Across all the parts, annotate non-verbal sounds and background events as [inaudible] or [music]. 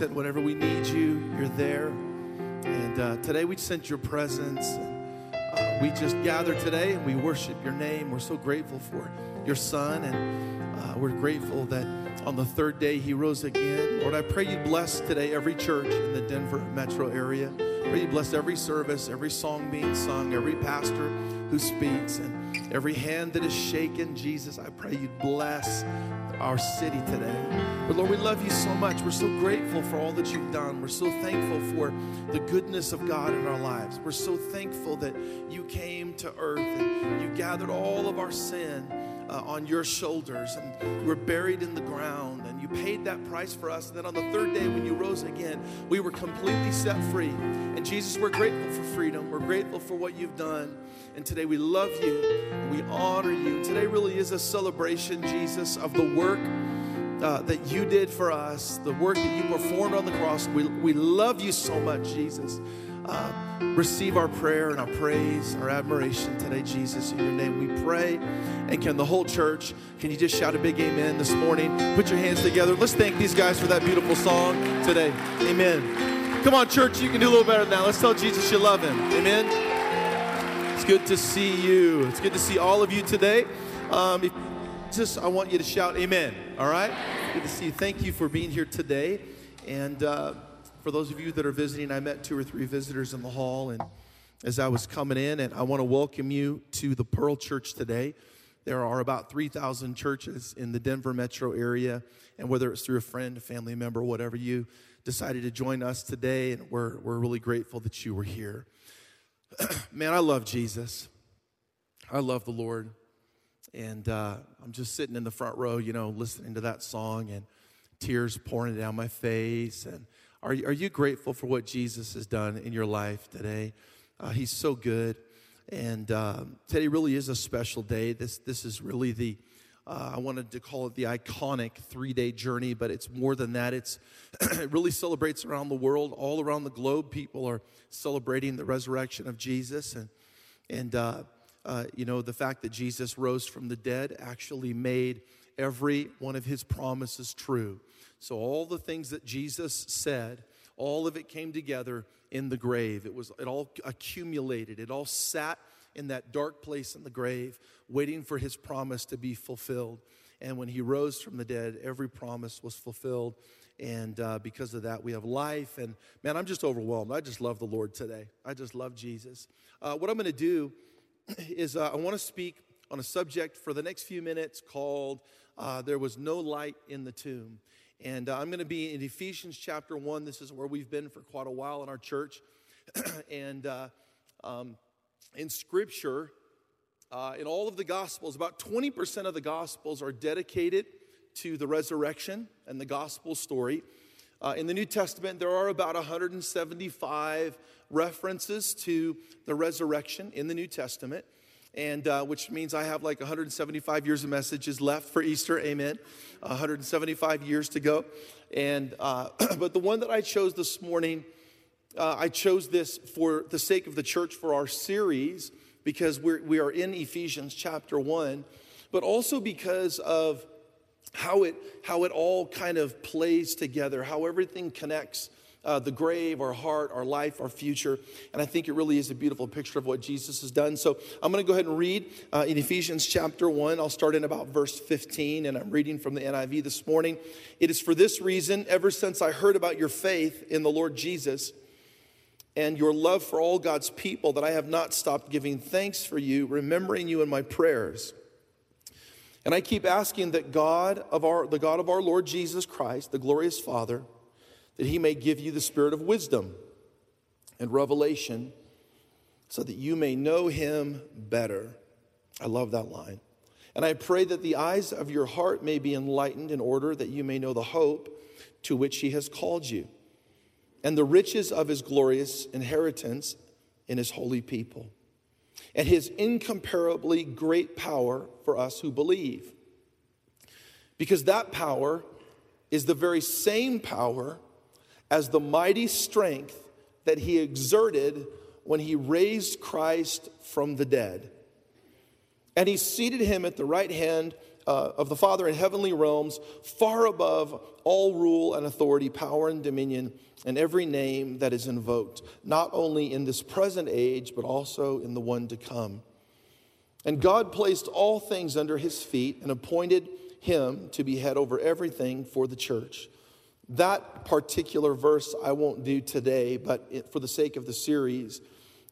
said, whenever we need you, you're there. And uh, today we sense your presence. Uh, we just gather today and we worship your name. We're so grateful for your son, and uh, we're grateful that on the third day he rose again. Lord, I pray you bless today every church in the Denver metro area. Pray you bless every service, every song being sung, every pastor who speaks, and every hand that is shaken. Jesus, I pray you bless our city today. But Lord, we love you so much. We're so grateful for all that you've done. We're so thankful for the goodness of God in our lives. We're so thankful that you came to earth and you gathered all of our sin uh, on your shoulders and were buried in the ground paid that price for us. And then on the third day, when you rose again, we were completely set free. And Jesus, we're grateful for freedom. We're grateful for what you've done. And today we love you we honor you. Today really is a celebration, Jesus, of the work. Uh, that you did for us, the work that you performed on the cross. We, we love you so much, Jesus. Uh, receive our prayer and our praise, our admiration today, Jesus. In your name we pray. And can the whole church, can you just shout a big amen this morning? Put your hands together. Let's thank these guys for that beautiful song today. Amen. Come on, church, you can do a little better than that. Let's tell Jesus you love him. Amen. It's good to see you. It's good to see all of you today. Um, if, just, I want you to shout amen. All right? Good to see you. Thank you for being here today. And, uh, for those of you that are visiting, I met two or three visitors in the hall, and as I was coming in, and I want to welcome you to the Pearl Church today. There are about 3,000 churches in the Denver metro area, and whether it's through a friend, a family member, whatever, you decided to join us today, and we're, we're really grateful that you were here. [clears throat] Man, I love Jesus. I love the Lord. And uh, I'm just sitting in the front row, you know, listening to that song and tears pouring down my face. And are, are you grateful for what Jesus has done in your life today? Uh, he's so good. And um, today really is a special day. This, this is really the, uh, I wanted to call it the iconic three day journey, but it's more than that. It's, [clears throat] it really celebrates around the world, all around the globe. People are celebrating the resurrection of Jesus. And, and uh, uh, you know, the fact that Jesus rose from the dead actually made every one of his promises true. So, all the things that Jesus said, all of it came together in the grave. It, was, it all accumulated, it all sat in that dark place in the grave, waiting for his promise to be fulfilled. And when he rose from the dead, every promise was fulfilled. And uh, because of that, we have life. And man, I'm just overwhelmed. I just love the Lord today. I just love Jesus. Uh, what I'm going to do [clears throat] is uh, I want to speak on a subject for the next few minutes called uh, There Was No Light in the Tomb. And uh, I'm going to be in Ephesians chapter 1. This is where we've been for quite a while in our church. [clears throat] and uh, um, in Scripture, uh, in all of the Gospels, about 20% of the Gospels are dedicated to the resurrection and the gospel story. Uh, in the New Testament, there are about 175 references to the resurrection in the New Testament and uh, which means I have like 175 years of messages left for Easter. Amen. 175 years to go. And uh, [clears throat] but the one that I chose this morning, uh, I chose this for the sake of the church for our series because we're, we are in Ephesians chapter one, but also because of how it how it all kind of plays together, how everything connects uh, the grave, our heart, our life, our future. And I think it really is a beautiful picture of what Jesus has done. So I'm going to go ahead and read uh, in Ephesians chapter 1. I'll start in about verse 15, and I'm reading from the NIV this morning. It is for this reason, ever since I heard about your faith in the Lord Jesus and your love for all God's people, that I have not stopped giving thanks for you, remembering you in my prayers. And I keep asking that God of our, the God of our Lord Jesus Christ, the glorious Father, that he may give you the spirit of wisdom and revelation so that you may know him better. I love that line. And I pray that the eyes of your heart may be enlightened in order that you may know the hope to which he has called you and the riches of his glorious inheritance in his holy people and his incomparably great power for us who believe. Because that power is the very same power as the mighty strength that he exerted when he raised Christ from the dead. And he seated him at the right hand uh, of the Father in heavenly realms, far above all rule and authority, power and dominion, and every name that is invoked, not only in this present age, but also in the one to come. And God placed all things under his feet and appointed him to be head over everything for the church. That particular verse I won't do today, but for the sake of the series,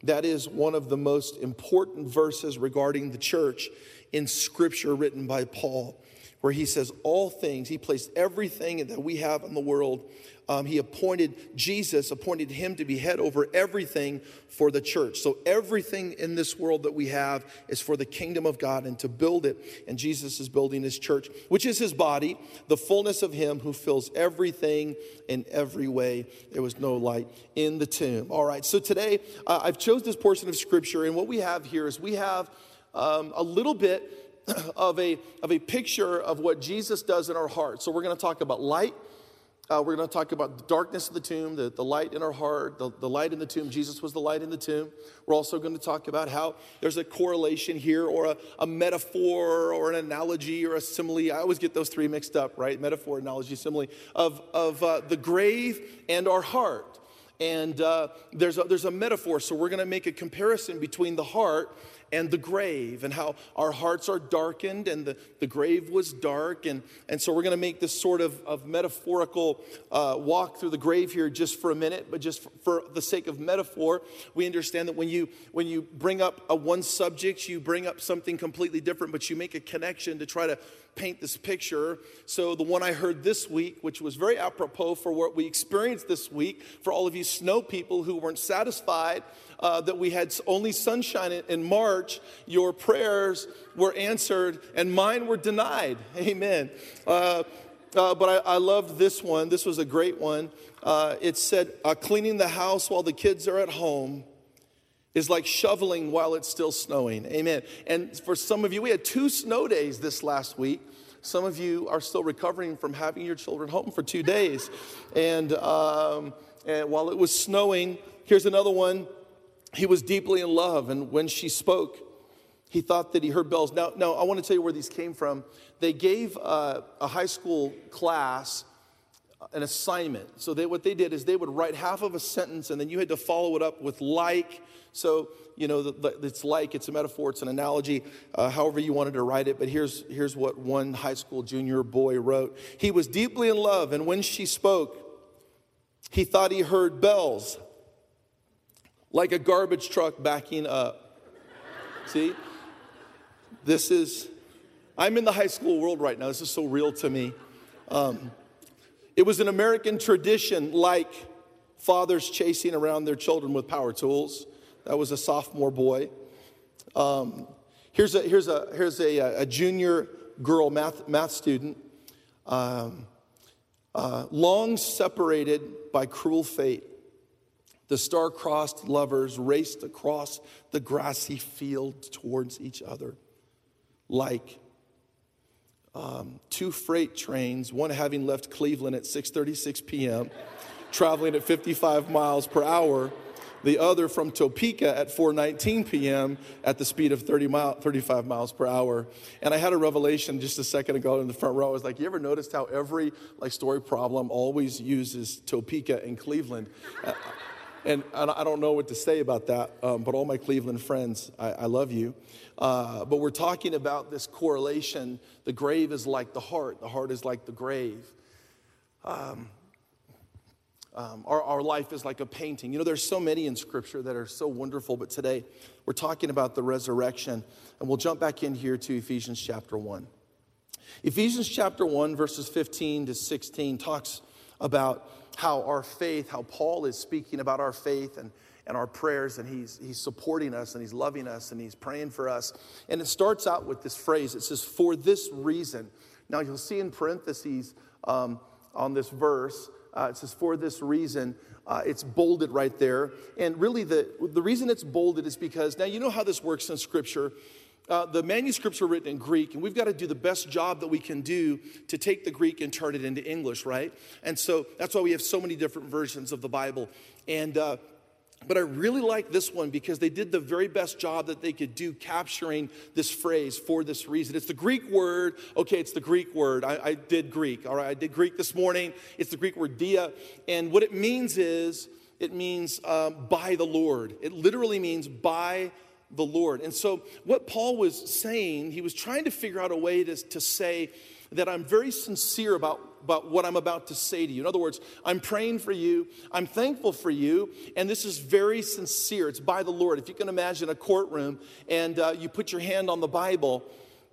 that is one of the most important verses regarding the church in scripture written by Paul, where he says, All things, he placed everything that we have in the world um, he appointed Jesus, appointed him to be head over everything for the church. So everything in this world that we have is for the kingdom of God and to build it. And Jesus is building his church, which is his body, the fullness of him who fills everything in every way. There was no light in the tomb. All right, so today uh, I've chose this portion of scripture, and what we have here is we have um, a little bit [clears throat] of a, of a picture of what Jesus does in our heart. So we're going to talk about light. Uh, we're going to talk about the darkness of the tomb, the, the light in our heart, the, the light in the tomb. Jesus was the light in the tomb. We're also going to talk about how there's a correlation here or a, a metaphor or an analogy or a simile. I always get those three mixed up, right? Metaphor, analogy, simile of, of uh, the grave and our heart. And uh, there's, a, there's a metaphor, so we're going to make a comparison between the heart and the grave and how our hearts are darkened and the, the grave was dark. And, and so we're going to make this sort of, of metaphorical uh, walk through the grave here just for a minute, but just for, for, the sake of metaphor, we understand that when you, when you bring up a one subject, you bring up something completely different, but you make a connection to try to paint this picture. So, the one I heard this week, which was very apropos for what we experienced this week, for all of you snow people who weren't satisfied uh, that we had only sunshine in March, your prayers were answered and mine were denied. [laughs] Amen. Uh, uh, but I, I, loved this one. This was a great one. Uh, it said, uh, cleaning the house while the kids are at home is like shoveling while it's still snowing. Amen. And for some of you, we had two snow days this last week. Some of you are still recovering from having your children home for two days. And, um, and while it was snowing, here's another one. He was deeply in love, and when she spoke, he thought that he heard bells. Now, now I want to tell you where these came from. They gave uh, a high school class an assignment. So they, what they did is they would write half of a sentence, and then you had to follow it up with like. So you know, the, the, it's like it's a metaphor, it's an analogy, uh, however you wanted to write it. But here's here's what one high school junior boy wrote. He was deeply in love, and when she spoke, he thought he heard bells like a garbage truck backing up. See? This is, I'm in the high school world right now. This is so real to me. Um, it was an American tradition like fathers chasing around their children with power tools. That was a sophomore boy. Um, here's a, here's a, here's a, a junior girl math, math student, um, uh, long separated by cruel fate. The star-crossed lovers raced across the grassy field towards each other like um, two freight trains, one having left Cleveland at 6:36 p.m., traveling at 55 miles per hour, the other from Topeka at 4:19 p.m. at the speed of 30 mile, 35 miles per hour. And I had a revelation just a second ago in the front row. I was like, "You ever noticed how every like story problem always uses Topeka and Cleveland?" And I don't know what to say about that, um, but all my Cleveland friends, I, I love you. Uh, but we're talking about this correlation. The grave is like the heart, the heart is like the grave. Um, um, our, our life is like a painting. You know, there's so many in Scripture that are so wonderful, but today we're talking about the resurrection. And we'll jump back in here to Ephesians chapter 1. Ephesians chapter 1, verses 15 to 16, talks about how our faith, how Paul is speaking about our faith and, and our prayers, and he's, he's supporting us and he's loving us and he's praying for us. And it starts out with this phrase it says, For this reason. Now you'll see in parentheses um, on this verse, uh, it says, For this reason. Uh, it's bolded right there. And really, the, the reason it's bolded is because now you know how this works in Scripture. Uh, the manuscripts are written in Greek, and we've got to do the best job that we can do to take the Greek and turn it into English, right? And so that's why we have so many different versions of the Bible. And uh, but I really like this one because they did the very best job that they could do capturing this phrase for this reason. It's the Greek word. Okay, it's the Greek word. I, I did Greek. All right, I did Greek this morning. It's the Greek word dia. And what it means is it means um, by the Lord. It literally means by the Lord. And so, what Paul was saying, he was trying to figure out a way to, to say that I'm very sincere about, about what I'm about to say to you. In other words, I'm praying for you, I'm thankful for you, and this is very sincere. It's by the Lord. If you can imagine a courtroom and uh, you put your hand on the Bible,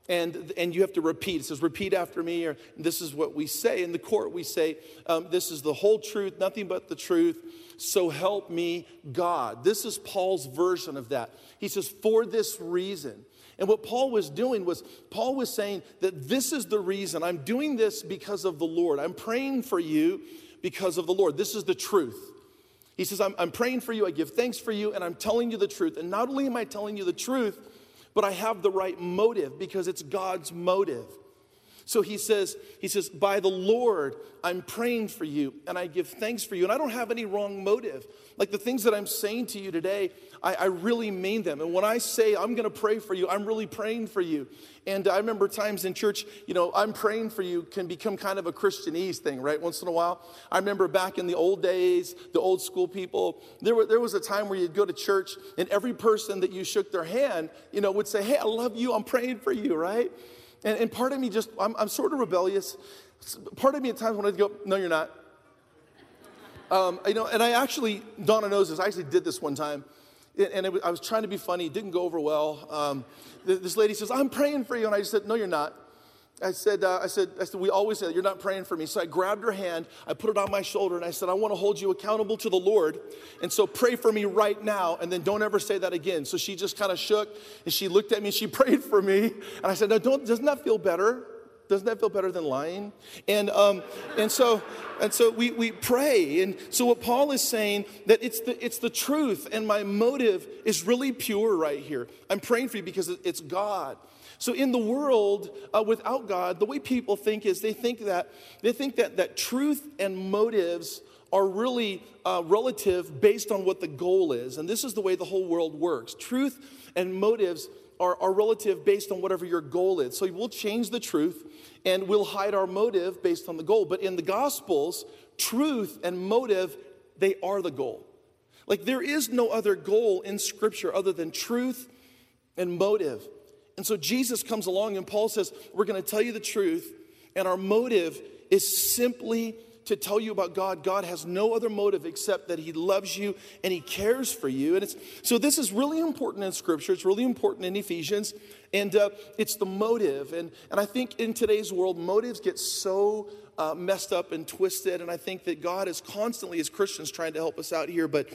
and, and you have to repeat. It says, repeat after me, or this is what we say. In the court, we say, um, this is the whole truth, nothing but the truth. So help me, God. This is Paul's version of that. He says, for this reason. And what Paul was doing was, Paul was saying that this is the reason. I'm doing this because of the Lord. I'm praying for you because of the Lord. This is the truth. He says, I'm, I'm praying for you. I give thanks for you, and I'm telling you the truth. And not only am I telling you the truth, but I have the right motive because it's God's motive. So he says, he says, by the Lord, I'm praying for you and I give thanks for you. And I don't have any wrong motive. Like the things that I'm saying to you today, I, I really mean them. And when I say I'm going to pray for you, I'm really praying for you. And I remember times in church, you know, I'm praying for you can become kind of a Christianese thing, right? Once in a while. I remember back in the old days, the old school people, there, were, there was a time where you'd go to church and every person that you shook their hand, you know, would say, Hey, I love you. I'm praying for you, right? And, and part of me just, I'm, I'm sort of rebellious. Part of me at times when I go, No, you're not. Um, you know, and I actually, Donna knows this, I actually did this one time. And it, I was trying to be funny, it didn't go over well. Um, this lady says, I'm praying for you. And I just said, No, you're not. I said, uh, I said, I said, we always say, you're not praying for me. So I grabbed her hand, I put it on my shoulder, and I said, I want to hold you accountable to the Lord. And so pray for me right now, and then don't ever say that again. So she just kind of shook, and she looked at me, and she [laughs] prayed for me. And I said, No, don't, doesn't that feel better? Doesn't that feel better than lying? And, um, and so, and so we, we pray. And so what Paul is saying, that it's the, it's the truth, and my motive is really pure right here. I'm praying for you because it's God. So in the world uh, without God, the way people think is they think that they think that that truth and motives are really uh, relative based on what the goal is, and this is the way the whole world works. Truth and motives are, are relative based on whatever your goal is. So we'll change the truth and we'll hide our motive based on the goal. But in the Gospels, truth and motive they are the goal. Like there is no other goal in Scripture other than truth and motive. And so Jesus comes along and Paul says, We're going to tell you the truth, and our motive is simply to tell you about God. God has no other motive except that He loves you and He cares for you. And it's so this is really important in Scripture. It's really important in Ephesians, and uh, it's the motive. And and I think in today's world, motives get so uh, messed up and twisted. And I think that God is constantly, as Christians, trying to help us out here, but.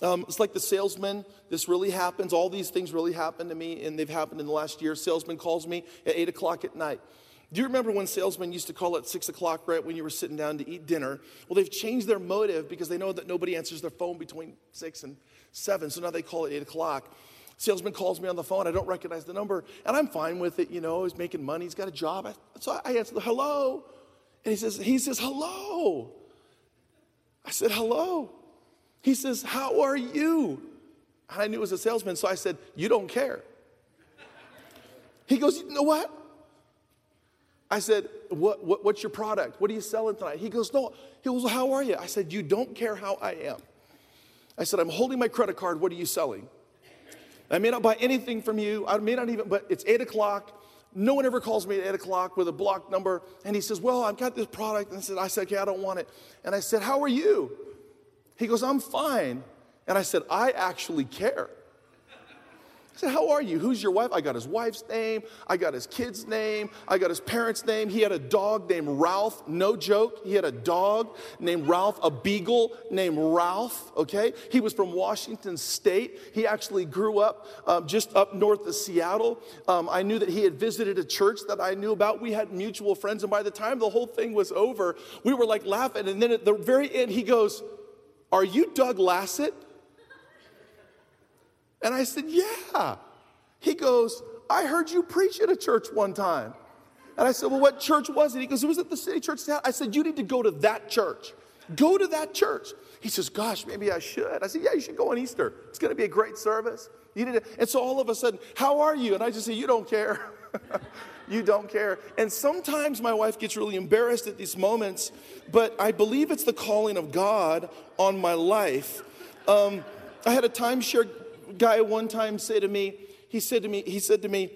Um, it's like the salesman. This really happens. All these things really happen to me, and they've happened in the last year. Salesman calls me at 8 o'clock at night. Do you remember when salesmen used to call at 6 o'clock right when you were sitting down to eat dinner? Well, they've changed their motive because they know that nobody answers their phone between 6 and 7, so now they call at 8 o'clock. Salesman calls me on the phone. I don't recognize the number, and I'm fine with it. You know, he's making money. He's got a job. I, so I answer the hello, and he says, he says hello. I said hello. He says, How are you? And I knew it was a salesman, so I said, You don't care. He goes, You know what? I said, what, what, What's your product? What are you selling tonight? He goes, No. He goes, How are you? I said, You don't care how I am. I said, I'm holding my credit card. What are you selling? I may not buy anything from you. I may not even, but it's eight o'clock. No one ever calls me at eight o'clock with a block number. And he says, Well, I've got this product. And I said, I said, Okay, I don't want it. And I said, How are you? He goes, I'm fine. And I said, I actually care. Said, How are you? Who's your wife? I got his wife's name. I got his kid's name. I got his parents' name. He had a dog named Ralph. No joke. He had a dog named Ralph, a beagle named Ralph, okay? He was from Washington State. He actually grew up um, just up north of Seattle. Um, I knew that he had visited a church that I knew about. We had mutual friends. And by the time the whole thing was over, we were like laughing. And then at the very end, he goes, are you Doug Lassett? And I said, Yeah. He goes, I heard you preach at a church one time. And I said, Well, what church was it? He goes, It was at the city church. I said, You need to go to that church. Go to that church. He says, Gosh, maybe I should. I said, Yeah, you should go on Easter. It's going to be a great service. You need to. And so all of a sudden, How are you? And I just say, You don't care. [laughs] you don't care. And sometimes my wife gets really embarrassed at these moments, but I believe it's the calling of God on my life. Um, I had a timeshare guy one time say to me, he said to me, he said to me,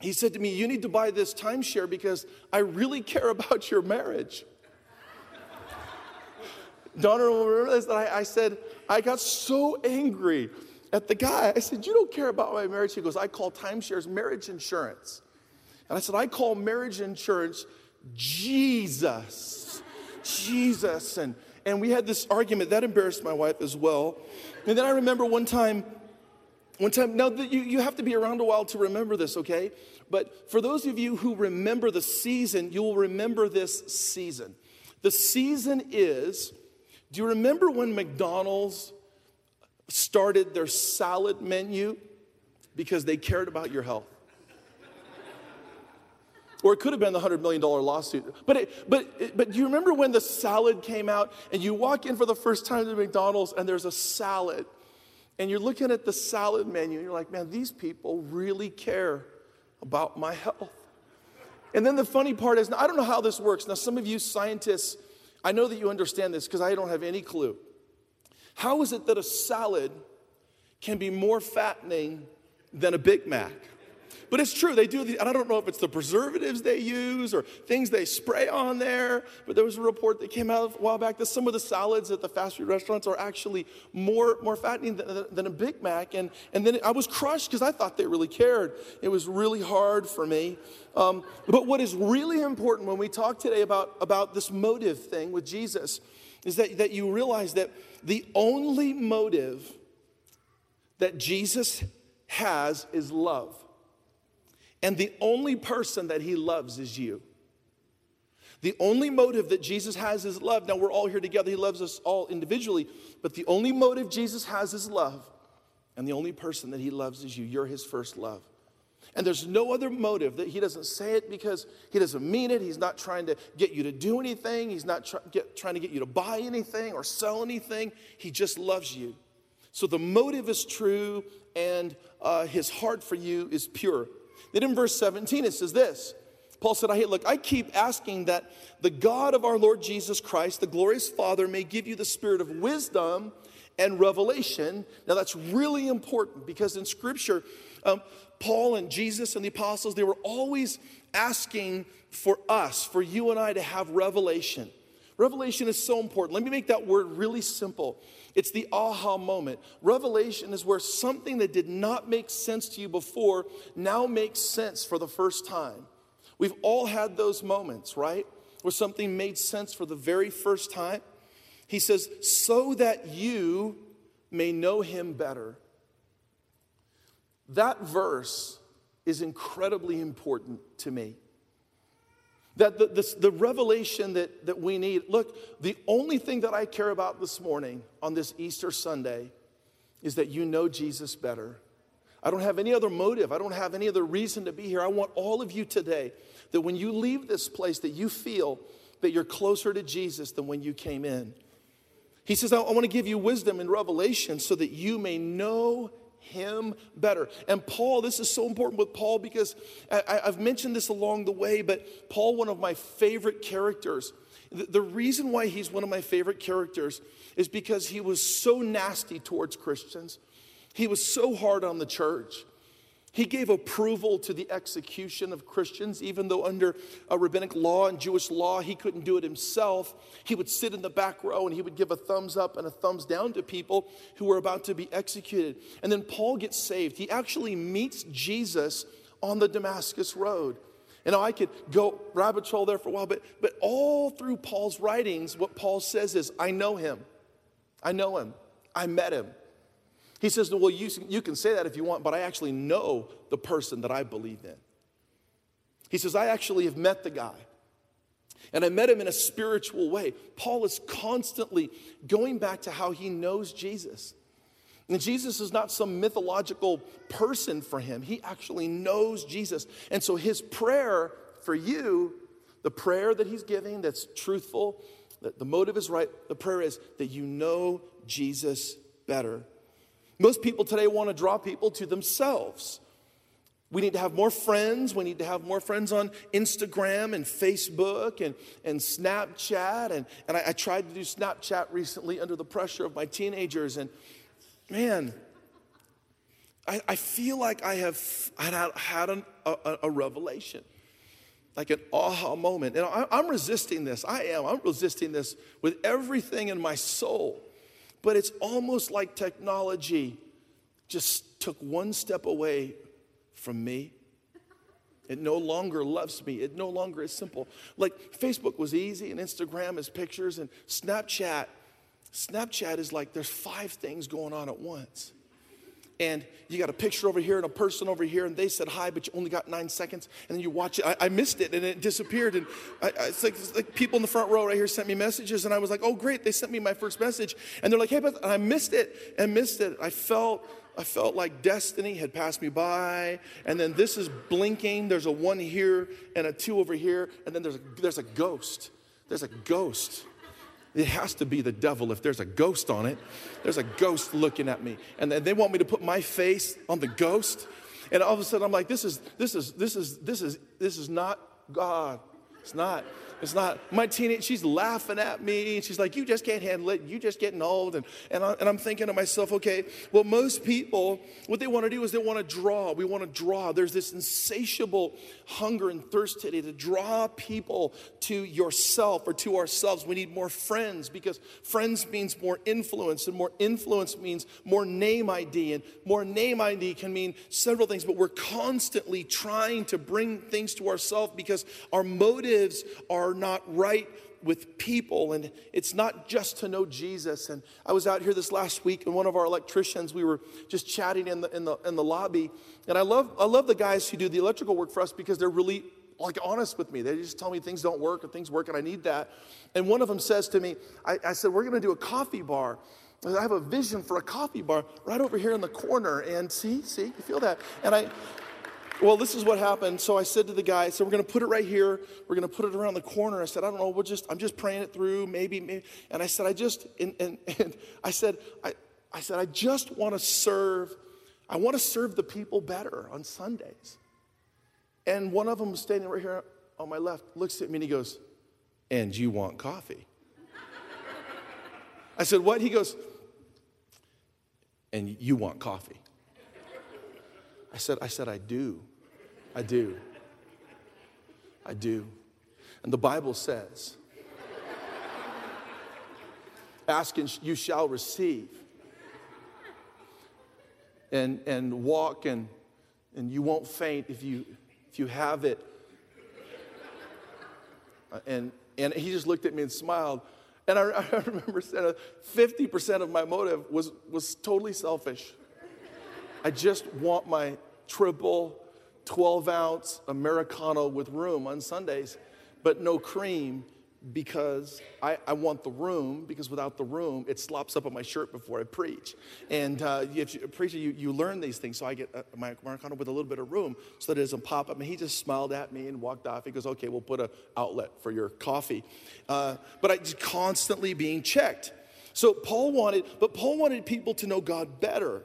he said to me, You need to buy this timeshare because I really care about your marriage. Donna will remember this. That I, I said, I got so angry at the guy. I said, You don't care about my marriage. He goes, I call timeshares marriage insurance. And I said, I call marriage insurance Jesus. Jesus. And, and we had this argument that embarrassed my wife as well. And then I remember one time, one time, now you, you have to be around a while to remember this, okay? But for those of you who remember the season, you will remember this season. The season is, do you remember when McDonald's started their salad menu because they cared about your health? Or it could have been the $100 million lawsuit. But, it, but, but do you remember when the salad came out and you walk in for the first time to McDonald's and there's a salad and you're looking at the salad menu and you're like, man, these people really care about my health. And then the funny part is, now, I don't know how this works. Now, some of you scientists, I know that you understand this because I don't have any clue. How is it that a salad can be more fattening than a Big Mac? But it's true, they do, the, and I don't know if it's the preservatives they use or things they spray on there, but there was a report that came out a while back that some of the salads at the fast food restaurants are actually more, more fattening than, than a Big Mac. And, and then I was crushed because I thought they really cared. It was really hard for me. Um, but what is really important when we talk today about, about this motive thing with Jesus is that, that you realize that the only motive that Jesus has is love. And the only person that he loves is you. The only motive that Jesus has is love. Now, we're all here together. He loves us all individually, but the only motive Jesus has is love. And the only person that he loves is you. You're his first love. And there's no other motive that he doesn't say it because he doesn't mean it. He's not trying to get you to do anything. He's not try, get, trying to get you to buy anything or sell anything. He just loves you. So the motive is true and uh, his heart for you is pure. Then in verse 17, it says this Paul said, I look, I keep asking that the God of our Lord Jesus Christ, the glorious Father, may give you the spirit of wisdom and revelation. Now that's really important because in Scripture, um, Paul and Jesus and the apostles, they were always asking for us, for you and I to have revelation. Revelation is so important. Let me make that word really simple. It's the aha moment. Revelation is where something that did not make sense to you before now makes sense for the first time. We've all had those moments, right? Where something made sense for the very first time. He says, so that you may know him better. That verse is incredibly important to me. That the, the, the, revelation that, that we need, look, the only thing that I care about this morning on this Easter Sunday is that you know Jesus better. I don't have any other motive. I don't have any other reason to be here. I want all of you today that when you leave this place that you feel that you're closer to Jesus than when you came in. He says, I, I want to give you wisdom and revelation so that you may know him better. And Paul, this is so important with Paul because I, have mentioned this along the way, but Paul, one of my favorite characters, the, the reason why he's one of my favorite characters is because he was so nasty towards Christians. He was so hard on the church. He gave approval to the execution of Christians, even though under rabbinic law and Jewish law, he couldn't do it himself. He would sit in the back row and he would give a thumbs up and a thumbs down to people who were about to be executed. And then Paul gets saved. He actually meets Jesus on the Damascus Road. Know, I could go rabbit trail there for a while, but, but all through Paul's writings, what Paul says is, I know him. I know him. I met him. He says, Well, you, you can say that if you want, but I actually know the person that I believe in. He says, I actually have met the guy. And I met him in a spiritual way. Paul is constantly going back to how he knows Jesus. And Jesus is not some mythological person for him, he actually knows Jesus. And so his prayer for you, the prayer that he's giving that's truthful, that the motive is right. The prayer is that you know Jesus better. Most people today want to draw people to themselves. We need to have more friends. We need to have more friends on Instagram and Facebook and, and Snapchat. And, and I, I tried to do Snapchat recently under the pressure of my teenagers. And man, I, I feel like I have had, had an, a, a revelation like an aha moment. And I, am resisting this. I am. I'm resisting this with everything in my soul. But it's almost like technology just took one step away from me. It no longer loves me. It no longer is simple. Like Facebook was easy, and Instagram is pictures, and Snapchat. Snapchat is like there's five things going on at once and you got a picture over here and a person over here, and they said hi, but you only got nine seconds, and then you watch it. I, I missed it, and it disappeared. And I, I, it's, like, it's, like, people in the front row right here sent me messages, and I was like, "Oh, great!" They sent me my first message, and they're like, "Hey, but I missed it, and missed it." I felt. I felt like destiny had passed me by, and then this is blinking. There's a one here and a two over here, and then there's a, there's a ghost. There's a ghost. It has to be the devil if there's a ghost on it. There's a ghost looking at me. And they want me to put my face on the ghost. And all of a sudden I'm like, this is, this is, this is, this is, this is not God. It's not. It's not my teenage, she's laughing at me. And she's like, You just can't handle it. You just getting old. And, and, I, and I'm thinking to myself, okay, well, most people, what they want to do is they want to draw. We want to draw. There's this insatiable hunger and thirst today to draw people to yourself or to ourselves. We need more friends because friends means more influence, and more influence means more name ID. And more name ID can mean several things, but we're constantly trying to bring things to ourselves because our motives are are not right with people. And it's not just to know jesus. And i was out here this last week and one of our electricians we were just chatting in the in the in the lobby. And i love i love the guys who do the electrical work for us because they're really like honest with me. They just tell me things don't work and things work and i need that. And one of them says to me i, I said we're going to do a coffee bar. I have a vision for a coffee bar right over here in the corner. And see, see, you feel that. And I, well, this is what happened. So I said to the guy, so we're going to put it right here. We're going to put it around the corner. I said, I don't know. We'll just, I'm just praying it through. Maybe, maybe. And I said, I just, and, and, [laughs] and I said, I, I said, I just want to serve, I want to serve the people better on Sundays. And one of them standing right here on my left looks at me and he goes, and you want coffee? I said, what? He goes, and you want coffee. I said, I said, I do. I do. I do. And the Bible says, ask and you shall receive. And, and walk and, and you won't faint if you, if you have it. Uh, and, and he just looked at me and smiled. And I, [laughs] I remember saying uh, 50% of my motive was, was totally selfish. I just want my triple 12 ounce Americano with room on Sundays, but no cream because I, I, want the room, because without the room, it slops up on my shirt before I preach. And uh, you preach, you, you learn these things. So I get uh, my Americano with a little bit of room so that it doesn't pop up. And he just smiled at me and walked off. He goes, okay, we'll put an outlet for your coffee. Uh, but I just constantly being checked. So Paul wanted, but Paul wanted people to know God better.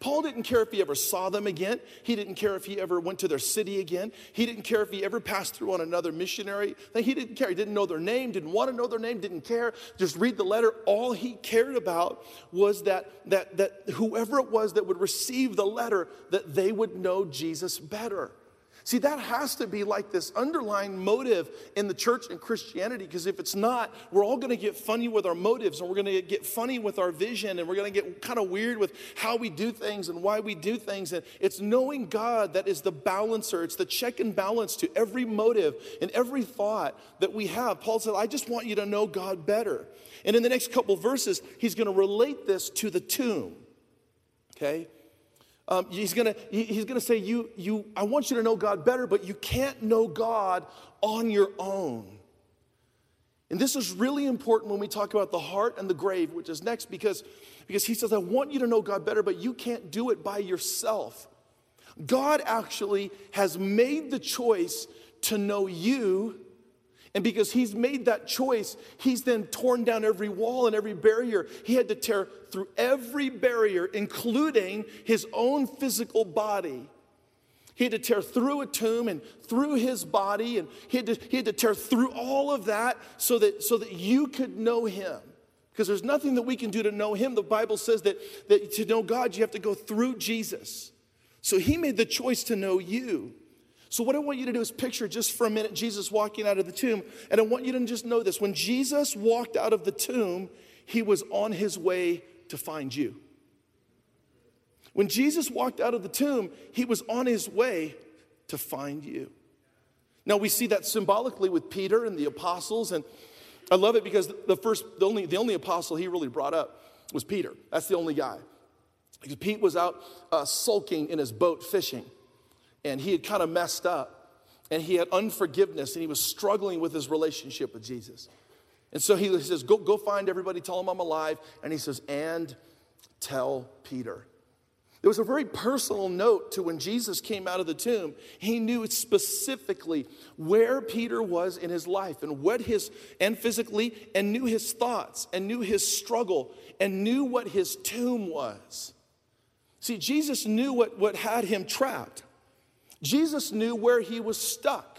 Paul didn't care if he ever saw them again. He didn't care if he ever went to their city again. He didn't care if he ever passed through on another missionary. He didn't care. He didn't know their name, didn't want to know their name, didn't care. Just read the letter. All he cared about was that, that, that whoever it was that would receive the letter, that they would know Jesus better. See, that has to be like this underlying motive in the church and Christianity, because if it's not, we're all going to get funny with our motives and we're going to get funny with our vision and we're going to get kind of weird with how we do things and why we do things. And it's knowing God that is the balancer, it's the check and balance to every motive and every thought that we have. Paul said, I just want you to know God better. And in the next couple verses, he's going to relate this to the tomb. Okay? Um, he's gonna, he's gonna say, you, you, I want you to know God better, but you can't know God on your own. And this is really important when we talk about the heart and the grave, which is next, because, because he says, I want you to know God better, but you can't do it by yourself. God actually has made the choice to know you And because he's made that choice, he's then torn down every wall and every barrier. He had to tear through every barrier, including his own physical body. He had to tear through a tomb and through his body, and he had to, he had to tear through all of that so that, so that you could know him. Because there's nothing that we can do to know him. The Bible says that, that to know God, you have to go through Jesus. So he made the choice to know you. So, what I want you to do is picture just for a minute Jesus walking out of the tomb. And I want you to just know this when Jesus walked out of the tomb, he was on his way to find you. When Jesus walked out of the tomb, he was on his way to find you. Now, we see that symbolically with Peter and the apostles. And I love it because the first, the only, the only apostle he really brought up was Peter. That's the only guy. Because Pete was out uh, sulking in his boat fishing and he had kind of messed up and he had unforgiveness and he was struggling with his relationship with Jesus. And so he says, Go, go find everybody, tell them I'm alive. And he says, And tell Peter. There was a very personal note to when Jesus came out of the tomb. He knew specifically where Peter was in his life and what his, and physically, and knew his thoughts and knew his struggle and knew what his tomb was. See, Jesus knew what, what had him trapped. Jesus knew where he was stuck.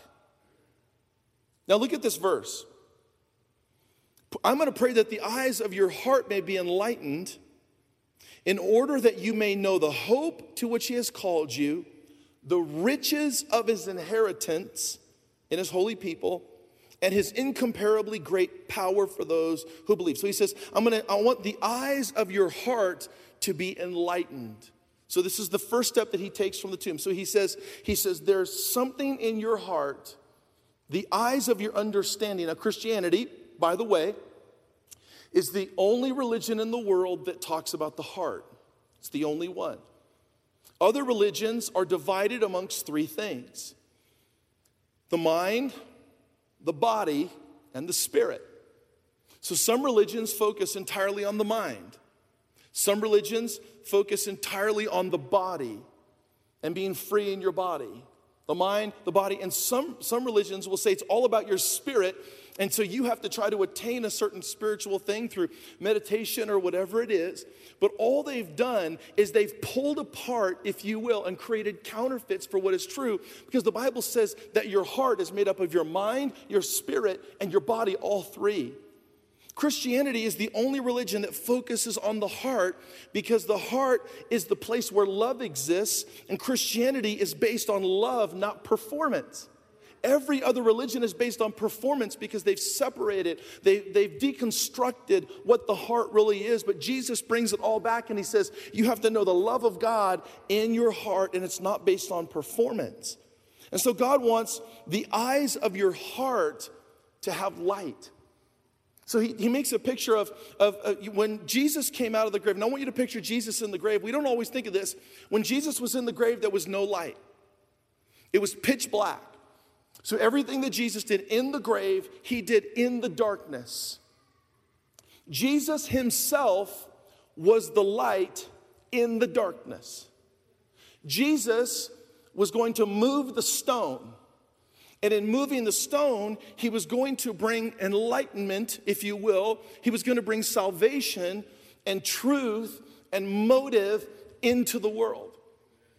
Now, look at this verse. I'm going to pray that the eyes of your heart may be enlightened in order that you may know the hope to which he has called you, the riches of his inheritance in his holy people, and his incomparably great power for those who believe. So he says, I'm going to I want the eyes of your heart to be enlightened. So this is the first step that he takes from the tomb. So he says, he says, there's something in your heart, the eyes of your understanding. Now, Christianity, by the way, is the only religion in the world that talks about the heart. It's the only one. Other religions are divided amongst three things the mind, the body, and the spirit. So some religions focus entirely on the mind. Some religions focus entirely on the body and being free in your body, the mind, the body. And some, some religions will say it's all about your spirit. And so you have to try to attain a certain spiritual thing through meditation or whatever it is. But all they've done is they've pulled apart, if you will, and created counterfeits for what is true. Because the Bible says that your heart is made up of your mind, your spirit, and your body, all three. Christianity is the only religion that focuses on the heart because the heart is the place where love exists, and Christianity is based on love, not performance. Every other religion is based on performance because they've separated, they, they've deconstructed what the heart really is. But Jesus brings it all back and he says, You have to know the love of God in your heart, and it's not based on performance. And so God wants the eyes of your heart to have light. So he, he makes a picture of, of uh, when Jesus came out of the grave. And I want you to picture Jesus in the grave. We don't always think of this. When Jesus was in the grave, there was no light, it was pitch black. So everything that Jesus did in the grave, he did in the darkness. Jesus himself was the light in the darkness. Jesus was going to move the stone and in moving the stone, he was going to bring enlightenment, if you will. He was going to bring salvation and truth and motive into the world.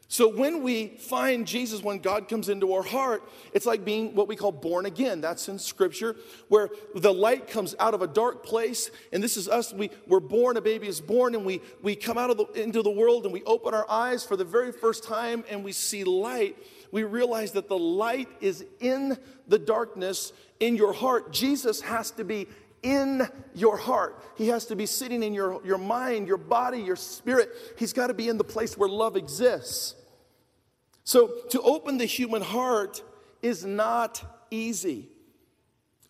So when we find Jesus, when God comes into our heart, it's like being what we call born again. That's in scripture, where the light comes out of a dark place. And this is us. We, we're born, a baby is born, and we, we come out of the, into the world and we open our eyes for the very first time and we see light we realize that the light is in the darkness in your heart. Jesus has to be in your heart. He has to be sitting in your, your mind, your body, your spirit. He's got to be in the place where love exists. So, to open the human heart is not easy.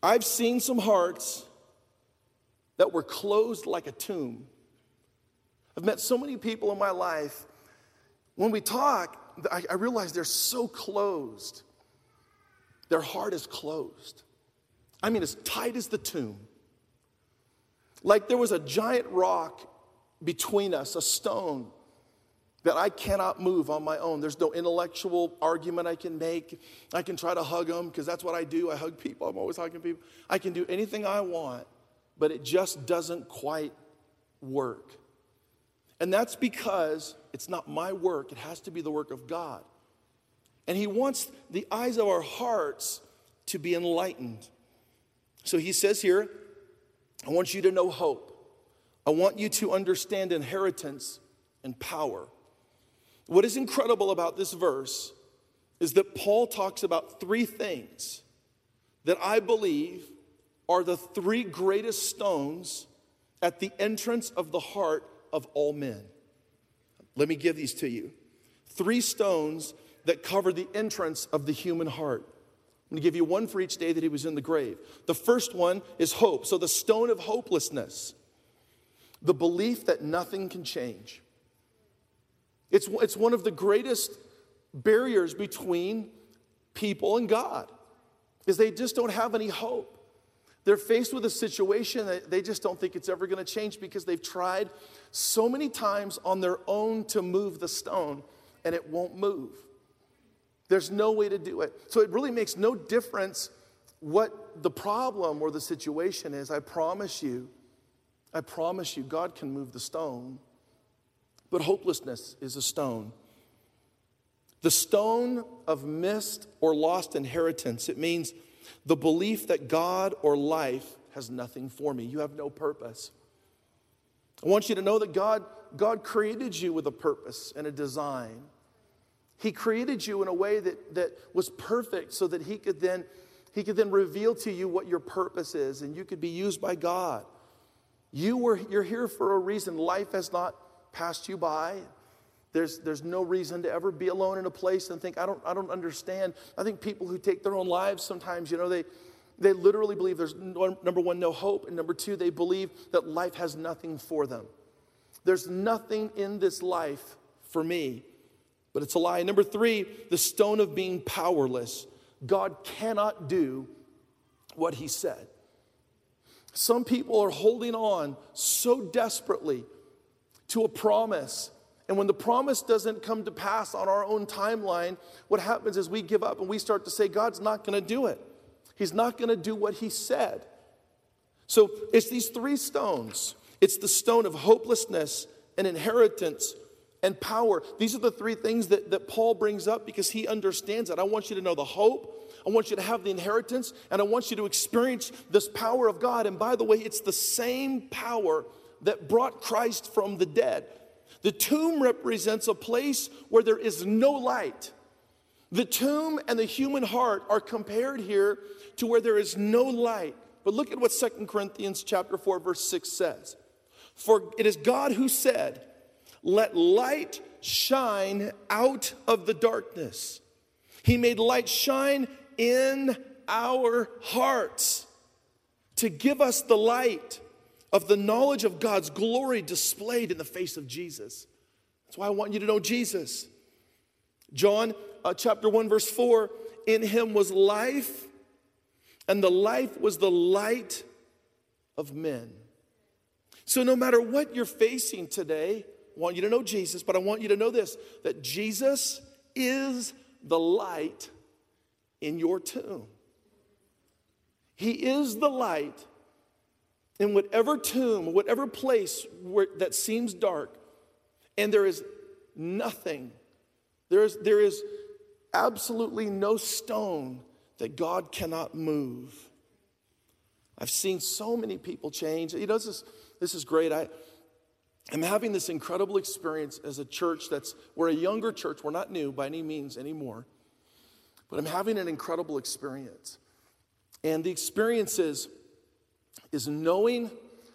I've seen some hearts that were closed like a tomb. I've met so many people in my life. When we talk, I, I realize they're so closed. Their heart is closed. I mean, as tight as the tomb. Like there was a giant rock between us, a stone that I cannot move on my own. There's no intellectual argument I can make. I can try to hug them because that's what I do. I hug people, I'm always hugging people. I can do anything I want, but it just doesn't quite work. And that's because it's not my work, it has to be the work of God. And He wants the eyes of our hearts to be enlightened. So He says here, I want you to know hope. I want you to understand inheritance and power. What is incredible about this verse is that Paul talks about three things that I believe are the three greatest stones at the entrance of the heart of all men. Let me give these to you. Three stones that cover the entrance of the human heart. I'm going to give you one for each day that he was in the grave. The first one is hope. So, the stone of hopelessness, the belief that nothing can change. It's, it's one of the greatest barriers between people and God, is they just don't have any hope. They're faced with a situation that they just don't think it's ever going to change because they've tried so many times on their own to move the stone and it won't move. There's no way to do it. So it really makes no difference what the problem or the situation is. I promise you, I promise you, God can move the stone. But hopelessness is a stone. The stone of missed or lost inheritance. It means the belief that God or life has nothing for me. You have no purpose. I want you to know that God, God created you with a purpose and a design. He created you in a way that, that was perfect so that he could then he could then reveal to you what your purpose is and you could be used by God. You were you're here for a reason. Life has not passed you by. There's, there's no reason to ever be alone in a place and think, I don't, I don't understand. I think people who take their own lives sometimes, you know, they, they literally believe there's no, number one, no hope, and number two, they believe that life has nothing for them. There's nothing in this life for me, but it's a lie. Number three, the stone of being powerless. God cannot do what he said. Some people are holding on so desperately to a promise. And when the promise doesn't come to pass on our own timeline, what happens is we give up and we start to say, God's not going to do it. He's not going to do what He said. So it's these three stones it's the stone of hopelessness and inheritance and power. These are the three things that, that Paul brings up because he understands it. I want you to know the hope, I want you to have the inheritance, and I want you to experience this power of God. And by the way, it's the same power that brought Christ from the dead. The tomb represents a place where there is no light. The tomb and the human heart are compared here to where there is no light. But look at what Second Corinthians chapter 4 verse 6 says. For it is God who said, "Let light shine out of the darkness." He made light shine in our hearts to give us the light of the knowledge of God's glory displayed in the face of Jesus. That's why I want you to know Jesus. John uh, chapter 1, verse 4 In him was life, and the life was the light of men. So, no matter what you're facing today, Want you to know Jesus, but I want you to know this that Jesus is the light in your tomb. He is the light in whatever tomb, whatever place where, that seems dark, and there is nothing, there is, there is absolutely no stone that God cannot move. I've seen so many people change. You know, this is, this is great. I, I'm having this incredible experience as a church that's, we're a younger church. We're not new by any means anymore. But I'm having an incredible experience. And the experience is is knowing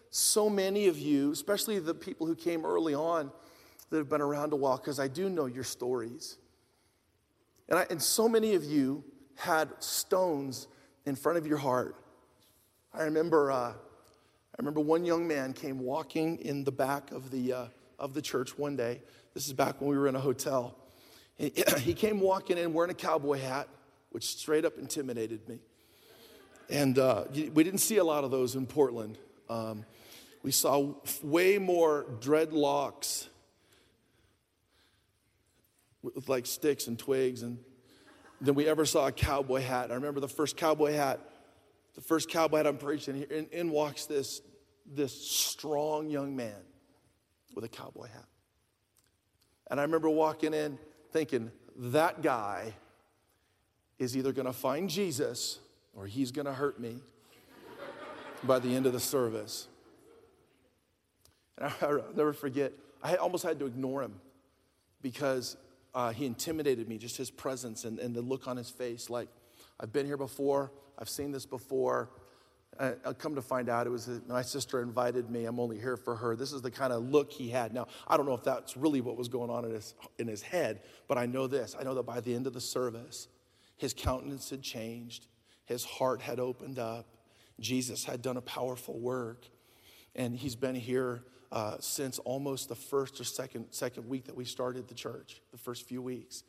so many of you, especially the people who came early on that have been around a while, because I do know your stories. And, I, and so many of you had stones in front of your heart. I remember, uh, remember one young man came walking in the back of the, uh, of the church one day. This is back when we were in a hotel. He [clears throat] came walking in wearing a cowboy hat, which straight up intimidated me. And uh, we didn't see a lot of those in Portland. Um, we saw way more dreadlocks with like sticks and twigs and than we ever saw a cowboy hat. I remember the first cowboy hat, the first cowboy hat I'm preaching, and in walks this, this strong young man with a cowboy hat. And I remember walking in thinking, that guy is either gonna find Jesus or he's gonna hurt me by the end of the service. And [laughs] I'll never forget, I almost had to ignore him because uh, he intimidated me, just his presence and, and the look on his face. Like, I've been here before, I've seen this before. I, I come to find out it was my sister invited me. I'm only here for her. This is the kind of look he had. Now, I don't know if that's really what was going on in his, in his head, but I know this. I know that by the end of the service, his countenance had changed, his heart had opened up. Jesus had done a powerful work, and he's been here uh, since almost the first or second, second week that we started the church, the first few weeks.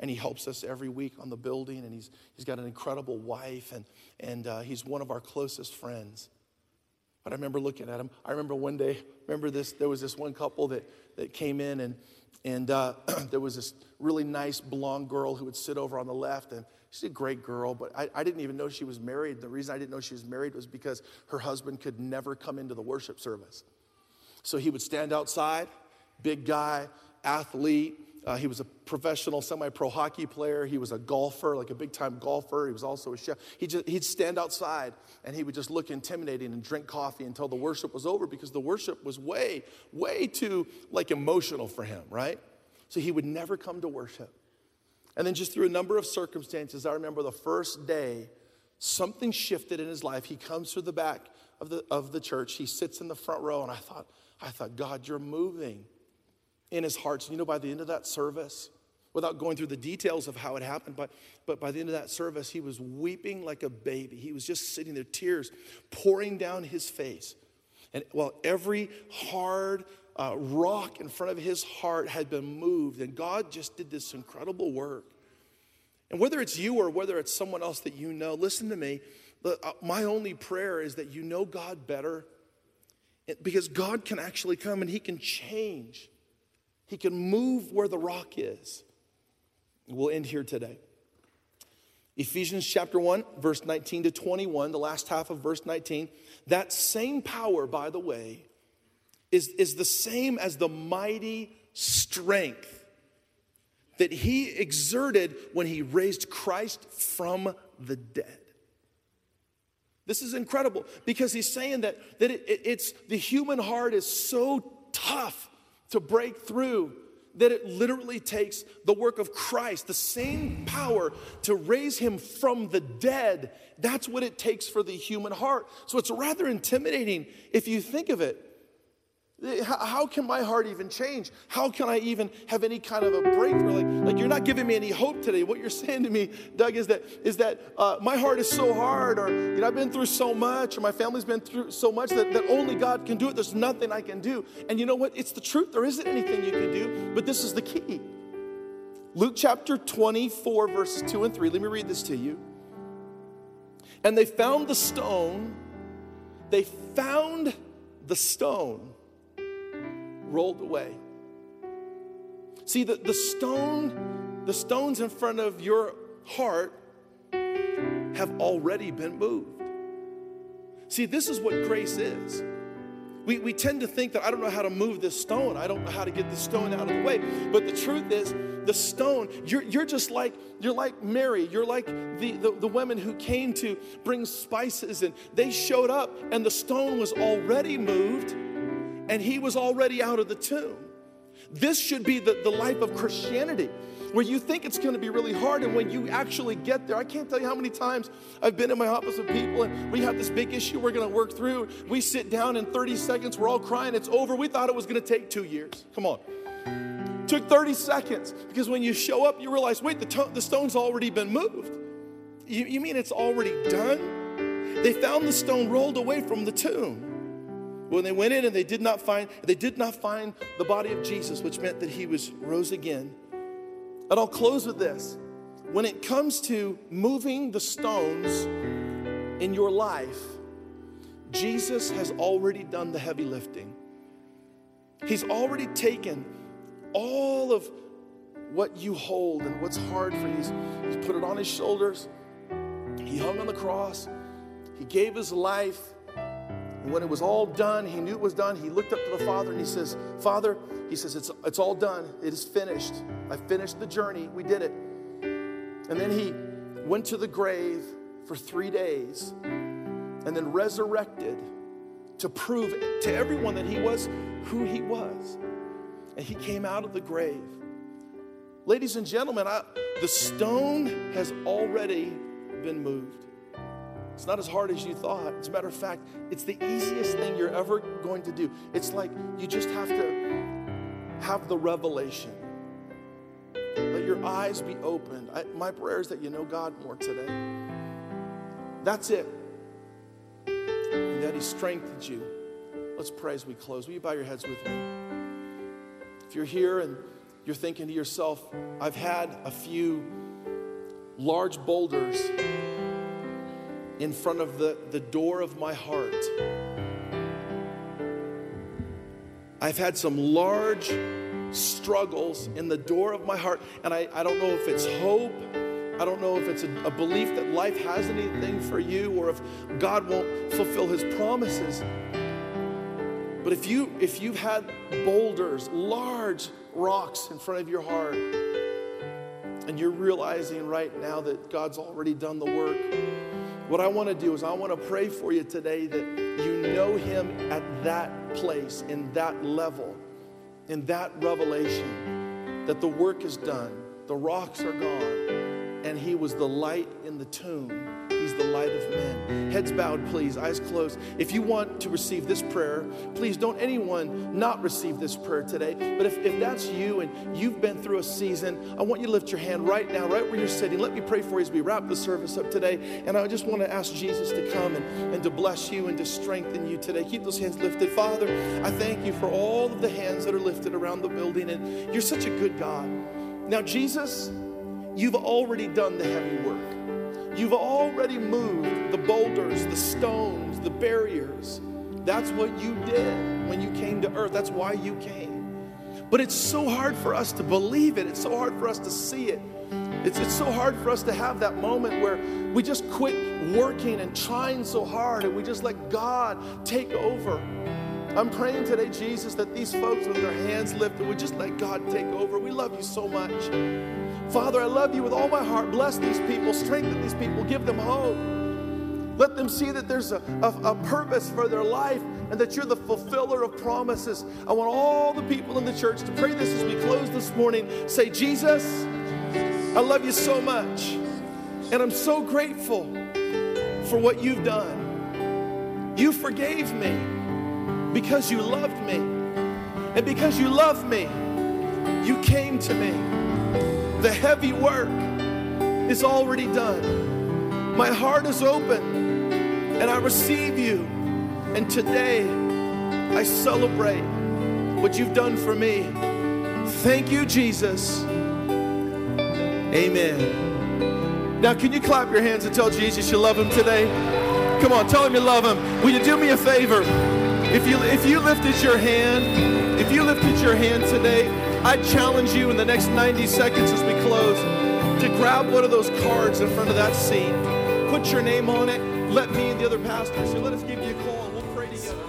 And he helps us every week on the building, and he's, he's got an incredible wife, and, and uh, he's one of our closest friends. But I remember looking at him. I remember one day, remember this, there was this one couple that, that came in, and, and uh, [clears throat] there was this really nice blonde girl who would sit over on the left, and she's a great girl, but I, I didn't even know she was married. The reason I didn't know she was married was because her husband could never come into the worship service. So he would stand outside, big guy, athlete. Uh, he was a professional semi pro hockey player. He was a golfer, like a big time golfer. He was also a chef. He just, he'd stand outside and he would just look intimidating and drink coffee until the worship was over because the worship was way, way too like emotional for him, right? So he would never come to worship. And then just through a number of circumstances, I remember the first day something shifted in his life. He comes through the back of the, of the church. He sits in the front row, and I thought, I thought, God, you're moving in his heart. So, you know, by the end of that service, without going through the details of how it happened, but, but by the end of that service, he was weeping like a baby. He was just sitting there, tears pouring down his face. And while every hard uh, rock in front of his heart had been moved, and God just did this incredible work. And whether it's you or whether it's someone else that you know, listen to me. Uh, my only prayer is that you know God better because God can actually come and He can change, He can move where the rock is. We'll end here today. Ephesians chapter 1, verse 19 to 21, the last half of verse 19. That same power, by the way, is, is the same as the mighty strength that he exerted when he raised Christ from the dead. This is incredible because he's saying that, that it, it, it's the human heart is so tough to break through that it literally takes the work of Christ, the same power to raise him from the dead. That's what it takes for the human heart. So it's rather intimidating if you think of it. How can my heart even change? How can I even have any kind of a breakthrough? Like, like you're not giving me any hope today. What you're [laughs] saying to me, Doug, is that is that uh, my heart is so hard, or you know, I've been through so much, or my family's been through so much that, that only God can do it. There's nothing I can do. And you know what? It's the truth. There isn't anything you can do, but this is the key. Luke chapter 24, verses 2 and 3. Let me read this to you. And they found the stone, they found the stone rolled away. See, the, the stone, the stones in front of your heart have already been moved. See, this is what grace is. We, we tend to think that I don't know how to move this stone. I don't know how to get the stone out of the way. But the truth is, the stone, you're, you're just like, you're like Mary. You're like the, the, the women who came to bring spices and they showed up and the stone was already moved and he was already out of the tomb. This should be the, the life of Christianity, where you think it's going to be really hard, and when you actually get there, I can't tell you how many times I've been in my office with people, and we have this big issue we're going to work through. We sit down in 30 seconds, we're all crying, it's over. We thought it was going to take two years. Come on. Took 30 seconds because when you show up, you realize, wait, the, to- the stone's already been moved. You, you mean it's already done? They found the stone rolled away from the tomb. When they went in and they did not find, they did not find the body of Jesus, which meant that he was rose again. And I'll close with this. When it comes to moving the stones in your life, Jesus has already done the heavy lifting. He's already taken all of what you hold and what's hard for you. He's, he's put it on his shoulders. He hung on the cross. He gave his life. And when it was all done, he knew it was done. He looked up to the Father and he says, Father, he says, it's, it's all done. It is finished. I finished the journey. We did it. And then he went to the grave for three days and then resurrected to prove to everyone that he was who he was. And he came out of the grave. Ladies and gentlemen, I, the stone has already been moved. It's not as hard as you thought. As a matter of fact, it's the easiest thing you're ever going to do. It's like you just have to have the revelation. Let your eyes be opened. I, my prayer is that you know God more today. That's it. And that He strengthened you. Let's pray as we close. Will you bow your heads with me? If you're here and you're thinking to yourself, I've had a few large boulders in front of the, the door of my heart. I've had some large struggles in the door of my heart, and I, I don't know if it's hope. I don't know if it's a, a belief that life has anything for you or if God won't fulfill his promises. But if you if you've had boulders, large rocks in front of your heart, and you're realizing right now that God's already done the work, what I want to do is I want to pray for you today that you know him at that place, in that level, in that revelation, that the work is done, the rocks are gone, and he was the light in the tomb He's the light. Heads bowed, please, eyes closed. If you want to receive this prayer, please don't anyone not receive this prayer today. But if, if that's you and you've been through a season, I want you to lift your hand right now, right where you're sitting. Let me pray for you as we wrap the service up today. And I just want to ask Jesus to come and, and to bless you and to strengthen you today. Keep those hands lifted. Father, I thank you for all of the hands that are lifted around the building. And you're such a good God. Now, Jesus, you've already done the heavy work. You've already moved the boulders, the stones, the barriers. That's what you did when you came to earth. That's why you came. But it's so hard for us to believe it. It's so hard for us to see it. It's, it's so hard for us to have that moment where we just quit working and trying so hard and we just let God take over. I'm praying today, Jesus, that these folks with their hands lifted would just let God take over. We love you so much. Father, I love you with all my heart. Bless these people, strengthen these people, give them hope. Let them see that there's a, a, a, purpose for their life and that you're the fulfiller of promises. I want all the people in the church to pray this as we close this morning. Say, Jesus, I love you so much. And I'm so grateful for what you've done. You forgave me because you loved me. And because you love me, you came to me. The heavy work is already done. My heart is open and I receive you. And today I celebrate what you've done for me. Thank you, Jesus. Amen. Now, can you clap your hands and tell Jesus you love him today? Come on, tell him you love him. Will you do me a favor? If you if you lifted your hand, if you lifted your hand today, I challenge you in the next 90 seconds as we close to grab one of those cards in front of that seat, put your name on it. Let me and the other pastors here, let us give you a call and we'll pray together.